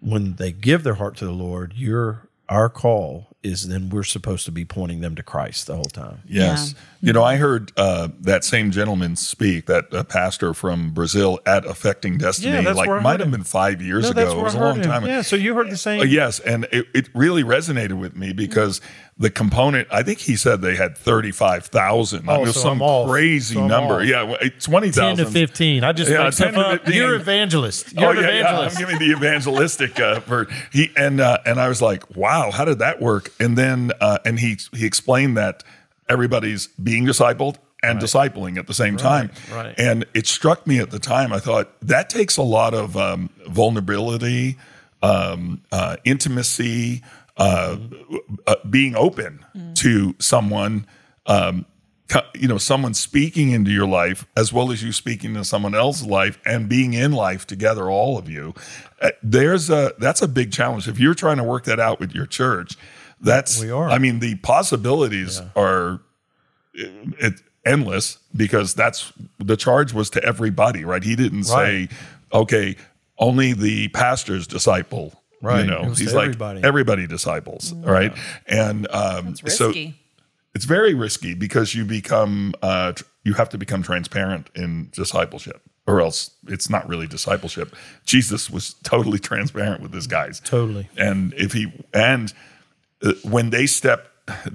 when they give their heart to the Lord, you're our call is then we're supposed to be pointing them to Christ the whole time.
Yes. You know, I heard uh, that same gentleman speak, that uh, pastor from Brazil at Affecting Destiny,
Yeah, that's
like
where I
might have been five years
No,
ago.
that's
It was
I
a long time ago.
Yeah, so you heard the same.
Uh, yes, and it, it really resonated with me because the component. I think he said they had thirty five thousand.
Oh,
it was
so
some
I'm
crazy
So
number.
off.
Yeah, well, it's twenty
10 to 15. I just
Yeah,
make
10
stuff
to 15.
You're evangelist. You're
Oh
an
yeah, yeah,
evangelist.
I'm giving the evangelistic uh, for he and uh, and I was like, wow, how did that work? And then uh, and he he explained that everybody's being discipled and discipling at the same time.
right.
And it struck me at the time. I thought that takes a lot of um, vulnerability, um, uh, intimacy, uh, uh, being open to someone. Um, you know, someone speaking into your life as well as you speaking to someone else's life and being in life together, all of you. Uh, There's a that's a big challenge. If you're trying to work that out with your church, that's
We are.
I mean, the possibilities are it, endless because that's the charge was to everybody, right? He didn't
Right.
say, okay, only the pastors disciple.
Right.
You know, he's
to
like
everybody.
everybody disciples, right? And um,
It's
so it's very risky because you become uh, tr- you have to become transparent in discipleship or else it's not really discipleship jesus was totally [LAUGHS] transparent with his guys
Totally.
and if he and when they stepped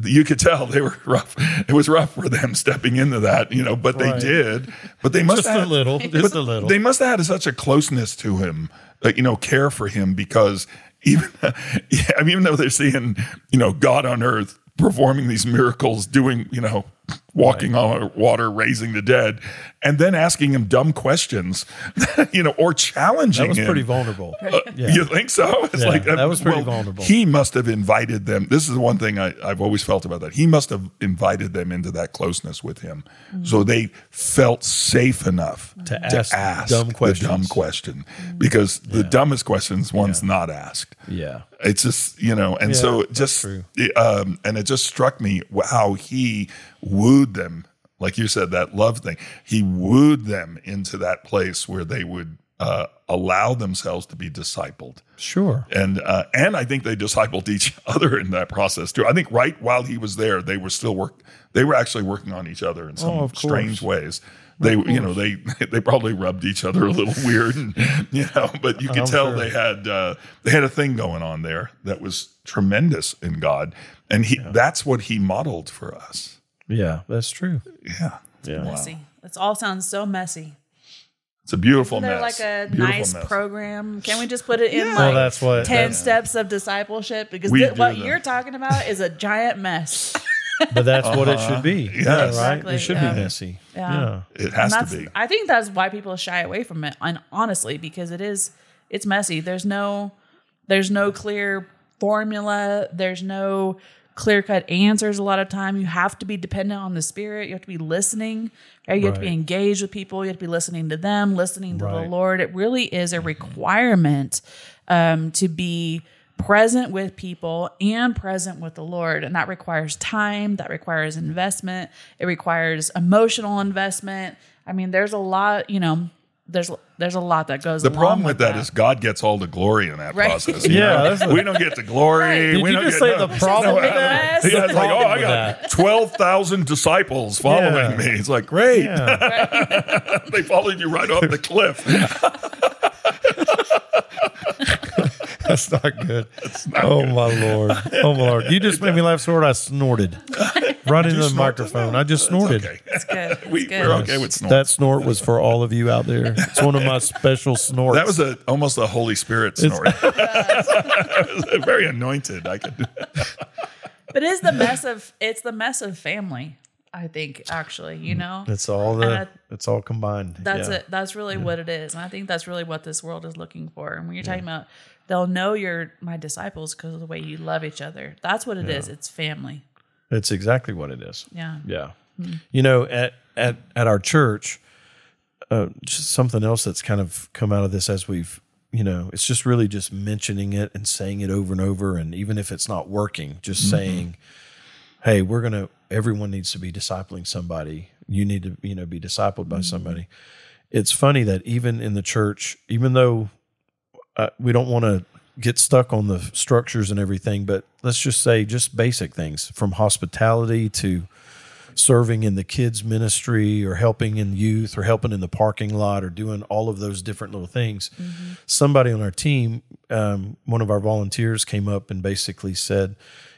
you could tell they were rough it was rough for them stepping into that you know but
Right.
they did but they must
Just a
have
little. Just a little.
they must have had such a closeness to him, uh, you know, care for him because even, [LAUGHS] yeah, I mean, even though they're seeing, you know, God on earth performing these miracles, doing, you know, walking on water, raising the dead, and then asking him dumb questions, [LAUGHS] you know, or challenging him.
That was
him.
pretty vulnerable.
Uh, You think so? [LAUGHS] It's
Yeah, that was pretty
well,
vulnerable.
He must have invited them. This is the one thing I, I've always felt about that. He must have invited them into that closeness with him, so they felt safe enough
To ask dumb
the dumb question, because the dumbest questions one's not asked.
Yeah.
It's just you know, and
Yeah,
so just um, and it just struck me how he wooed them, like you said, that love thing. He wooed them into that place where they would uh, allow themselves to be discipled,
Sure.
and uh, and I think they discipled each [LAUGHS] other in that process too. I think right while he was there, they were still work. They were actually working on each other in some
Oh,
strange ways. They, you know, they [LAUGHS] they probably rubbed each other a little [LAUGHS] weird, and you know, but you could
I'm
tell
sure.
they had uh, they had a thing going on there that was tremendous in God, and he that's what he modeled for us.
Yeah, that's true.
Yeah,
Yeah.
Messy. It all sounds so messy.
it's a beautiful
They're
mess.
like a
Beautiful
nice
mess.
program. Can we just put it in
Yeah.
like
Well, that's what-
10
that's-
steps of discipleship? Because
We
thi-
do
what
them.
you're talking about is a giant mess. [LAUGHS]
But that's what it should be.
Yes.
Yeah, right.
Exactly,
It should
yeah.
be messy.
Yeah.
Yeah.
It has to be.
I think that's why people shy away from it. And honestly, because it is, it's messy. There's no, there's no clear formula. There's no clear cut answers. A lot of time, you have to be dependent on the spirit. You have to be listening. Right? You have to be engaged with people. You have to be listening to them, listening to the Lord. It really is a requirement um, to be present with people and present with the Lord. And that requires time, that requires investment, it requires emotional investment. I mean, there's a lot, you know, there's there's a lot that goes
The
along
problem with
with
that is God gets all the glory in that
Right.
process. [LAUGHS]
Yeah,
know?
that's what-
we don't get the glory.
Did
we
you
don't
just
get
say the problem with that? [LAUGHS]
Yeah, it's like, oh, I got twelve thousand disciples following
Yeah.
me. It's like great.
Yeah. [LAUGHS]
they followed you right off the cliff. [LAUGHS]
That's not good. [LAUGHS] oh my lord. Oh my lord. You just made me laugh so hard I snorted. [LAUGHS] Right into the
snort
microphone. I just
It's
snorted.
okay.
It's good. It's
We,
good.
we're okay with snort.
That snort was for all of you out there. It's one of my special snorts.
that was a almost a Holy Spirit snort. Very anointed. I could.
But it's the mess of it's the mess of family, I think, actually, you mm. know?
it's all the
I-
it's all combined.
That's
yeah.
it. That's really what it is. And I think that's really what this world is looking for. And when you're talking about they'll know you're my disciples because of the way you love each other. That's what it is. It's family.
It's exactly what it is.
Yeah.
Yeah. Hmm. You know, at at at our church, uh, just something else that's kind of come out of this as we've, you know, it's just really just mentioning it and saying it over and over, and even if it's not working, just mm-hmm. saying, "Hey, we're gonna. Everyone needs to be discipling somebody. You need to, you know, be discipled by somebody." It's funny that even in the church, even though uh, we don't want to get stuck on the structures and everything, but let's just say just basic things from hospitality to serving in the kids ministry or helping in youth or helping in the parking lot or doing all of those different little things. Somebody on our team, um, one of our volunteers came up and basically said,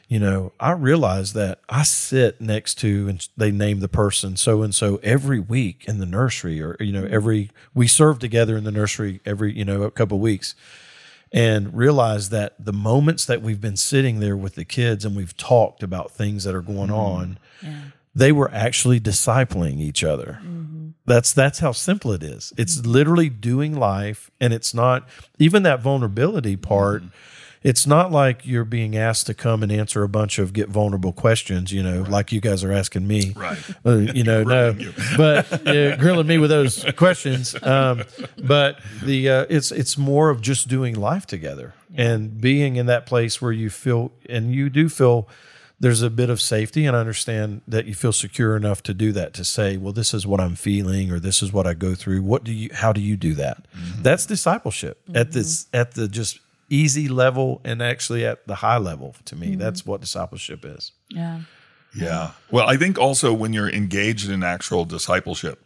you know, I realize that I sit next to, and they name the person so and so every week in the nursery, or you know, mm-hmm. every we serve together in the nursery every you know a couple of weeks, and realize that the moments that we've been sitting there with the kids and we've talked about things that are going mm-hmm. on, they were actually discipling each other. Mm-hmm. That's that's how simple it is. It's literally doing life, and it's not even that vulnerability part. It's not like you're being asked to come and answer a bunch of get vulnerable questions, you know, like you guys are asking me.
Right. [LAUGHS]
Uh, you know, no,
you. [LAUGHS]
but uh, grilling me with those [LAUGHS] questions. Um, but the uh, it's it's more of just doing life together and being in that place where you feel and you do feel there's a bit of safety and I understand that you feel secure enough to do that to say, well, this is what I'm feeling or this is what I go through. What do you? How do you do that? That's discipleship at this at the just easy level and actually at the high level to me. That's what discipleship is.
Yeah.
Yeah. Well, I think also when you're engaged in actual discipleship,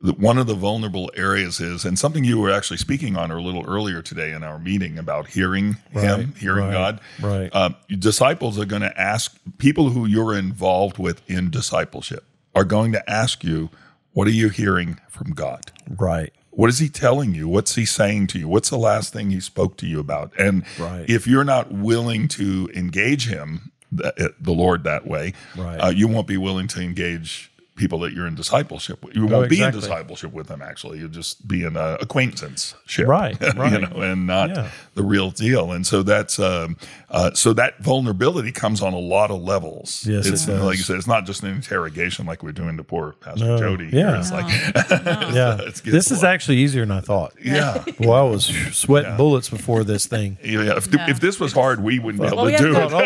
the- one of the vulnerable areas is, and something you were actually speaking on a little earlier today in our meeting about hearing Him, hearing
right,
God.
right.
Um, disciples are going to ask people who you're involved with in discipleship are going to ask you, "What are you hearing from God?"
Right.
What is he telling you? What's he saying to you? What's the last thing he spoke to you about? And
Right.
if you're not willing to engage him, the, the Lord, that way,
Right.
uh, you won't be willing to engage people that you're in discipleship with. You won't be in discipleship with them, actually. You'll just be in a acquaintanceship.
Right, [LAUGHS]
you know, and not
Yeah.
the real deal. And so that's, um, uh, so that vulnerability comes on a lot of levels.
Yes, it
it's,
does.
Like you said, it's not just an interrogation like we're doing to poor Pastor Jody. here.
yeah.
It's like, [LAUGHS]
Yeah.
Let's
This is
it.
actually easier than I thought. [LAUGHS]
yeah.
Well, I was sweating bullets before this thing.
Yeah, if, if this was hard, we wouldn't be able
Well,
to do
have
it.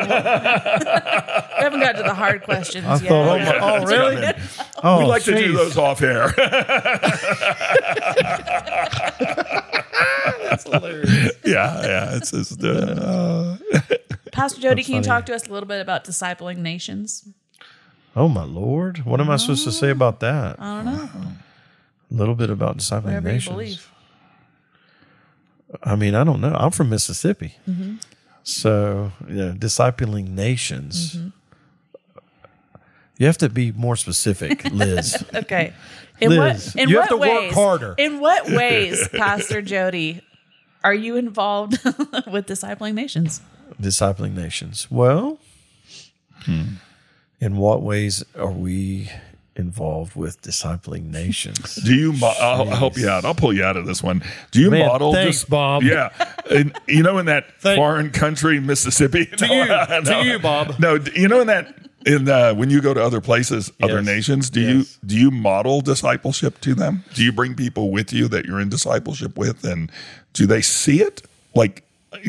We haven't got to the hard questions
I
yet.
thought, oh, my, oh really? [LAUGHS] Oh,
we like to do those off air. [LAUGHS] That's hilarious. Yeah, yeah. It's just, uh, [LAUGHS]
Pastor Jody, can you talk to us a little bit about discipling nations?
Oh my lord! What am I supposed to say about that?
I don't know.
A little bit about discipling
Whatever
nations.
you believe.
I mean, I don't know. I'm from Mississippi,
Mm-hmm.
so yeah, discipling nations. You have to be more specific, [LAUGHS] Liz.
Okay. In
Liz,
what in
you
what
have to work
ways,
harder.
In what ways, [LAUGHS] Pastor Jody, are you involved [LAUGHS] with discipling nations?
discipling nations. Well, hmm. in what ways are we involved with discipling nations?
do you? Mo- I'll, I'll help you out. I'll pull you out of this one. Do you
Man,
model?
thanks,
dis-
Bob.
Yeah, and you know, in that
Thank-
foreign country, Mississippi. To
you. To you, Bob.
No, you know, in that. In uh, when you go to other places, other
Yes.
nations, do
Yes.
you do you model discipleship to them? Do you bring people with you that you're in discipleship with, and do they see it? Like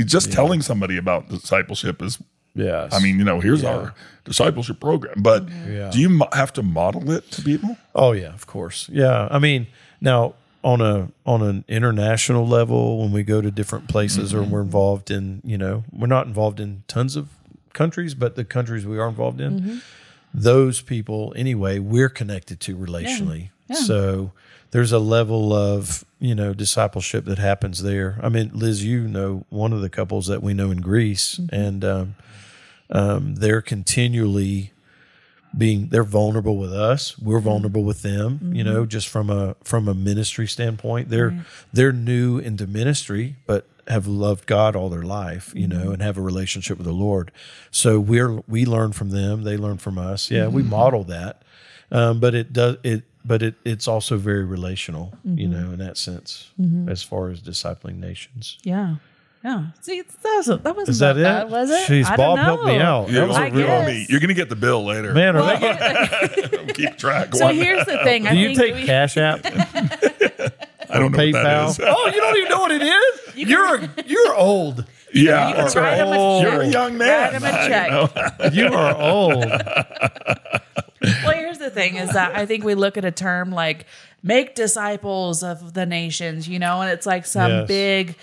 just telling somebody about discipleship is
Yes.
I mean, you know, here's our discipleship program, but
Yeah.
do you mo- have to model it to people?
Oh yeah, of course. Yeah, I mean, now on a on an international level, when we go to different places or we're involved in, you know, we're not involved in tons of countries, but the countries we are involved in, those people anyway, we're connected to relationally.
Yeah.
So there's a level of you know discipleship that happens there. I mean, Liz, you know one of the couples that we know in Greece, and um, um, they're continually being they're vulnerable with us. We're vulnerable with them you know just from a from a ministry standpoint. They're they're new into ministry but have loved God all their life you know mm-hmm. and have a relationship with the Lord so we're we learn from them they learn from us yeah we mm-hmm. model that um, but it does it but it it's also very relational you mm-hmm. know in that sense as far as discipling nations
Yeah. Yeah. See, that wasn't, that wasn't
is that
bad, was it?
Jeez,
I
Bob
don't
helped me
know.
out that was
I
a real
guess.
Me. You're going to get the bill later.
man are they, [LAUGHS]
Keep track.
So
One-
here's the thing. I
do you
think
take
we,
Cash App [LAUGHS]
I don't know what that
Oh, you don't even know what it is? You're [LAUGHS] you're old.
yeah,
you can
that's
write
right.
him a
You're a young man.
Write him a check. [LAUGHS]
You are old. [LAUGHS]
Well, here's the thing is that I think we look at a term like make disciples of the nations, you know, and it's like some
Yes.
big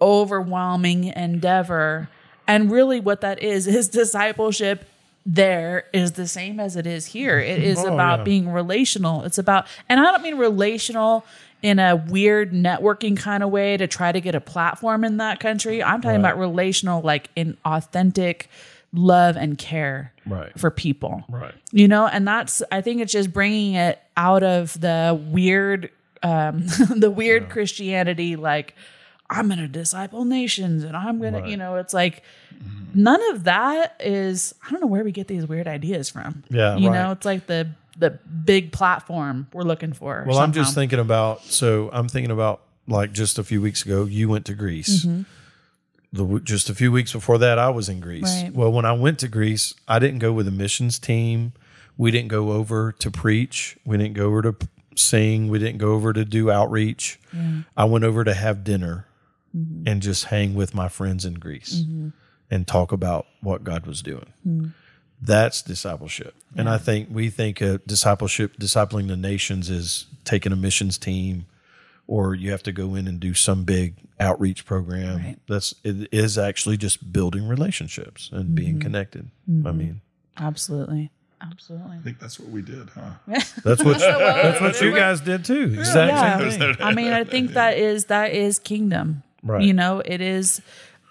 overwhelming endeavor. And really, what that is, is discipleship there is the same as it is here. It is
Oh,
about
yeah.
being relational. It's about, and I don't mean relational in a weird networking kind of way to try to get a platform in that country. I'm talking about relational, like in authentic love and care
Right.
for people
Right.
you know and that's i think it's just bringing it out of the weird um [LAUGHS] the weird christianity like i'm gonna disciple nations and i'm gonna you know it's like none of that is i don't know where we get these weird ideas from
Yeah,
you
right.
know it's like the the big platform we're looking for
Well, I'm just thinking about. So I'm thinking about like just a few weeks ago, you went to Greece. The just a few weeks before that, I was in Greece.
Mm-hmm. Right.
Well, when I went to Greece, I didn't go with a missions team. We didn't go over to preach. We didn't go over to sing. We didn't go over to do outreach. I went over to have dinner
Mm-hmm.
and just hang with my friends in Greece and talk about what God was doing.
Mm-hmm.
That's discipleship. And I think we think of discipleship, discipling the nations is taking a missions team or you have to go in and do some big outreach program.
Right.
That's it is actually just building relationships and
Mm-hmm.
being connected. I mean,
absolutely absolutely
I think that's what we did, huh? [LAUGHS] [LAUGHS] [LAUGHS]
that's what that's what you guys did too. Exact
yeah.
same thing.
I mean, I think that is that is kingdom.
Right.
You know, it is.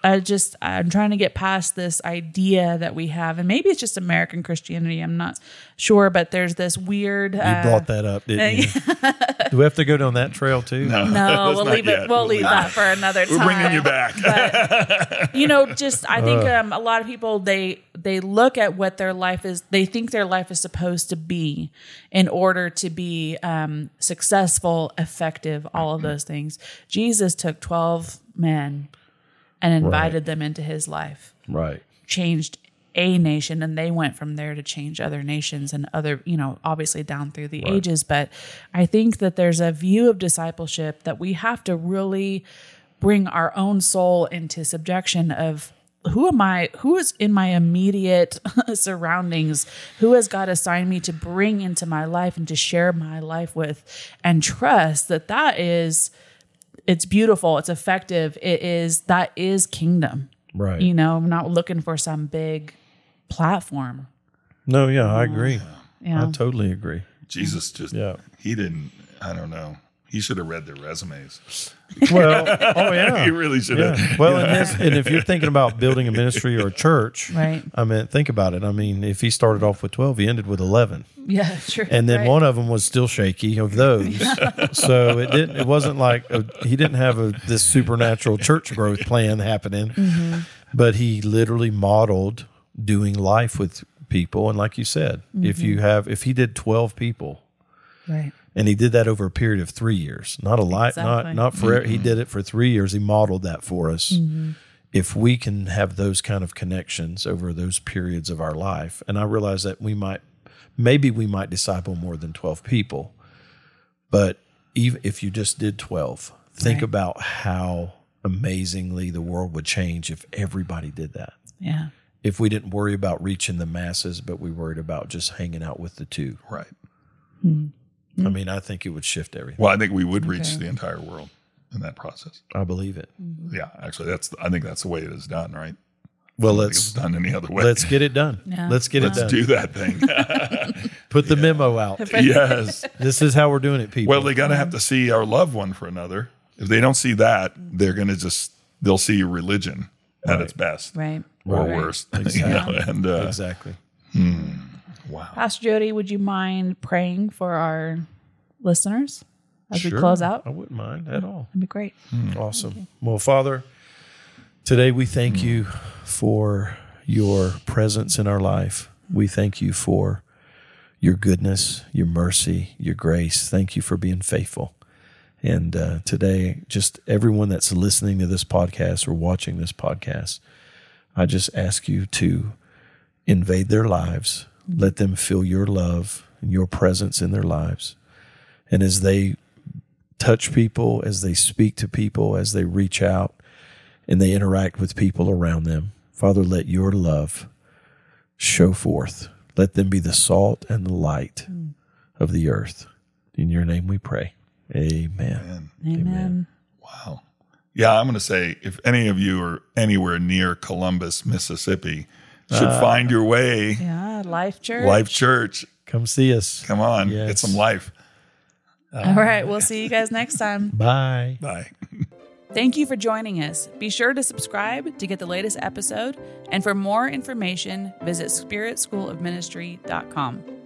I just I'm trying to get past this idea that we have, and maybe it's just American Christianity. I'm not sure, but there's this weird.
You
Uh,
brought that up, didn't you? [LAUGHS] Do we have to go down that trail too?
no,
Let's [LAUGHS]
we'll leave
yet.
it. We'll,
We'll
leave
leave
that for another time.
We're bringing you back.
you know, just I think um, a lot of people they they look at what their life is. They think their life is supposed to be in order to be um, successful, effective, all of those things. Jesus took twelve men and invited them into his life,
Right.
changed a nation, and they went from there to change other nations and other, you know, obviously down through the ages. But I think that there's a view of discipleship that we have to really bring our own soul into subjection of who am I? Who is in my immediate [LAUGHS] surroundings? Who has God assigned me to bring into my life and to share my life with? And trust that that is, it's beautiful, it's effective, it is, that is kingdom.
Right.
You know, I'm not looking for some big platform.
No, yeah, I agree.
Yeah.
I totally agree.
Jesus just,
Yeah.
he didn't, I don't know. He should have read their resumes. [LAUGHS]
Well, oh yeah. [LAUGHS]
He really should have.
Yeah. Well, and, this, [LAUGHS] and if you're thinking about building a ministry or a church,
Right.
I mean, think about it. I mean, if he started off with 12, he ended with 11.
Yeah, sure.
And then
Right.
one of them was still shaky of those. so it didn't, it wasn't like a, he didn't have a, this supernatural church growth plan happening,
Mm-hmm.
but he literally modeled doing life with people. And like you said, if
Mm-hmm.
you have, if he did 12 people,
Right.
and he did that over a period of three years not a lot
Exactly.
not not for he did it for three years he modeled that for us
Mm-hmm.
if we can have those kind of connections over those periods of our life and i realize that we might maybe we might disciple more than 12 people but even if you just did 12 think
Right.
about how amazingly the world would change if everybody did that
Yeah.
if we didn't worry about reaching the masses but we worried about just hanging out with the two
Right. Mm-hmm.
i mean i think it would shift everything
Well, I think we would reach the entire world in that process.
i believe it mm-hmm.
Yeah, actually, that's. I think that's the way it is done, right?
Well,
I don't think it's
let's
done any other way.
let's get it done. [LAUGHS]
Yeah.
Let's get it done.
Let's
it done.
do that thing. [LAUGHS]
Put the memo out. [LAUGHS]
yes.
This is how we're doing it, people.
Well, they got to have to see our love one for another. If they don't see that, they're going to just they'll see religion at its best
Right.
or
Right.
worse. you know, and uh,
exactly. Hmm.
Wow,
Pastor Jody, would you mind praying for our listeners as we close out?
I wouldn't mind at all.
That'd be great.
Awesome. Well, Father, today we thank you for your presence in our life. We thank you for your goodness, your mercy, your grace. Thank you for being faithful. And uh, today, just everyone that's listening to this podcast or watching this podcast, I just ask you to invade their lives. Let them feel your love and your presence in their lives. And as they touch people, as they speak to people, as they reach out and they interact with people around them, Father, let your love show forth. Let them be the salt and the light mm. of the earth. In your name we pray. Amen.
man,
Amen.
wow. Yeah, I'm going to say if any of you are anywhere near Columbus, Mississippi, should uh, find your way.
Yeah, Life Church.
Life Church,
Come see us.
come on,
Yes.
get some life.
All right, we'll see you guys next time. [LAUGHS]
Bye.
Bye.
Thank you for joining us. Be sure to subscribe to get the latest episode. And for more information, visit spiritschoolofministry.com.